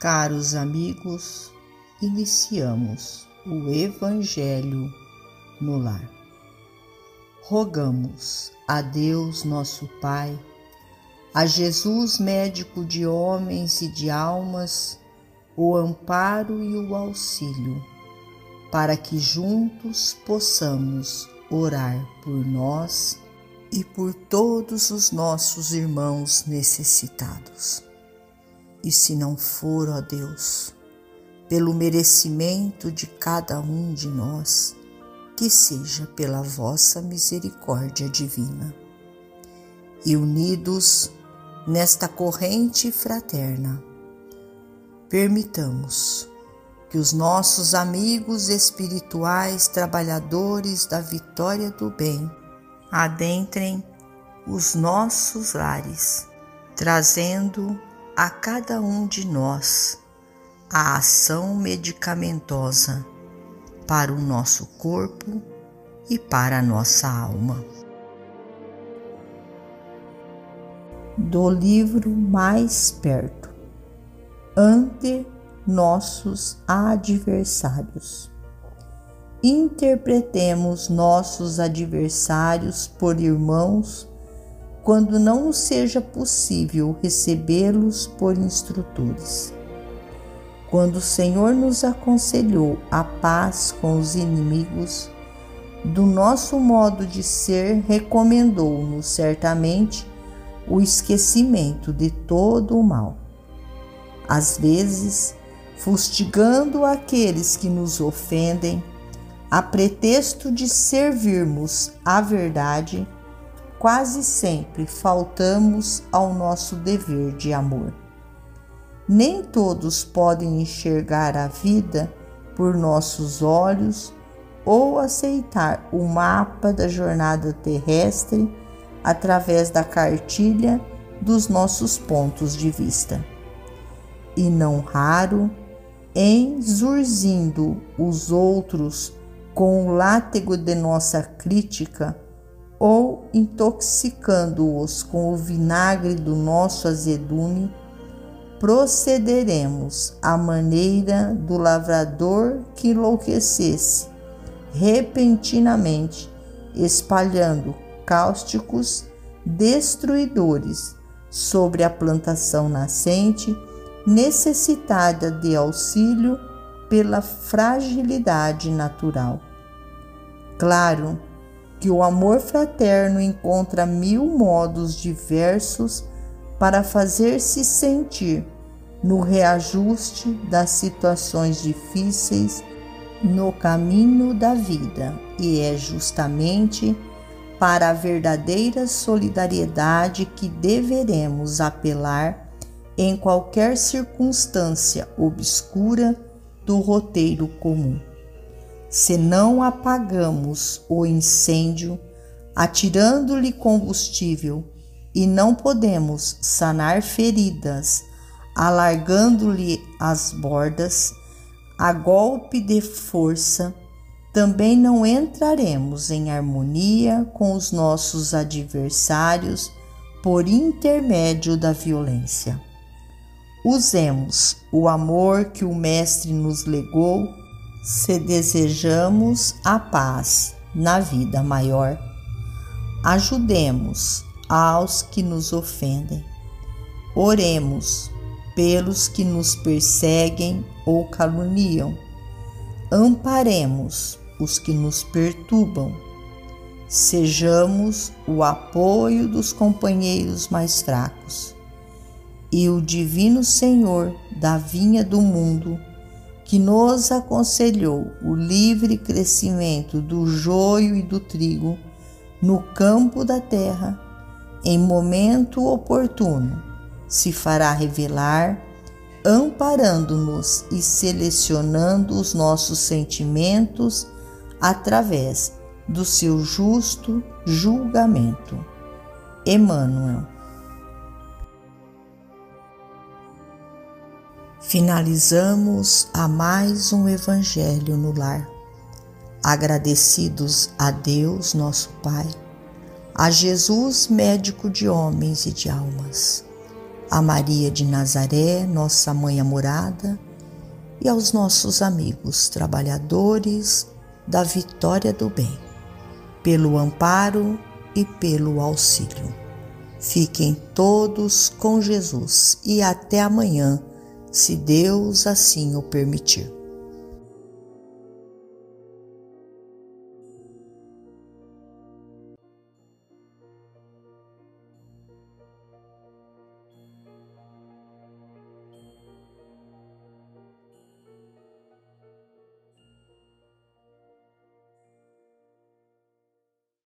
Caros amigos, iniciamos o Evangelho no Lar. Rogamos a Deus, nosso Pai, a Jesus, médico de homens e de almas, o amparo e o auxílio, para que juntos possamos orar por nós e por todos os nossos irmãos necessitados. E se não for, ó Deus, pelo merecimento de cada um de nós, que seja pela vossa misericórdia divina. E unidos nesta corrente fraterna, permitamos que os nossos amigos espirituais, trabalhadores da vitória do bem, adentrem os nossos lares, trazendo a cada um de nós a ação medicamentosa para o nosso corpo e para a nossa alma. Do livro Mais Perto Ante nossos adversários. Interpretemos nossos adversários por irmãos quando não seja possível recebê-los por instrutores. Quando o Senhor nos aconselhou a paz com os inimigos, do nosso modo de ser, recomendou-nos certamente o esquecimento de todo o mal. Às vezes, fustigando aqueles que nos ofendem, a pretexto de servirmos à verdade, quase sempre faltamos ao nosso dever de amor. Nem todos podem enxergar a vida por nossos olhos ou aceitar o mapa da jornada terrestre através da cartilha dos nossos pontos de vista. E não raro, exurzindo os outros com o látego de nossa crítica, ou intoxicando-os com o vinagre do nosso azedume, procederemos à maneira do lavrador que enlouquecesse repentinamente, espalhando cáusticos destruidores sobre a plantação nascente, necessitada de auxílio pela fragilidade natural. Claro, que o amor fraterno encontra mil modos diversos para fazer-se sentir no reajuste das situações difíceis no caminho da vida, e é justamente para a verdadeira solidariedade que deveremos apelar em qualquer circunstância obscura do roteiro comum se não apagamos o incêndio, atirando-lhe combustível, e não podemos sanar feridas, alargando-lhe as bordas, a golpe de força, também não entraremos em harmonia com os nossos adversários por intermédio da violência. Usemos o amor que o Mestre nos legou se desejamos a paz na vida maior, ajudemos aos que nos ofendem. Oremos pelos que nos perseguem ou caluniam. Amparemos os que nos perturbam. Sejamos o apoio dos companheiros mais fracos. E o Divino Senhor da vinha do mundo que nos aconselhou o livre crescimento do joio e do trigo no campo da terra, em momento oportuno, se fará revelar, amparando-nos e selecionando os nossos sentimentos através do seu justo julgamento. Emmanuel Finalizamos a mais um Evangelho no lar, agradecidos a Deus, nosso Pai, a Jesus, médico de homens e de almas, a Maria de Nazaré, nossa mãe amorada, e aos nossos amigos trabalhadores da vitória do bem, pelo amparo e pelo auxílio. Fiquem todos com Jesus e até amanhã, se Deus assim o permitir.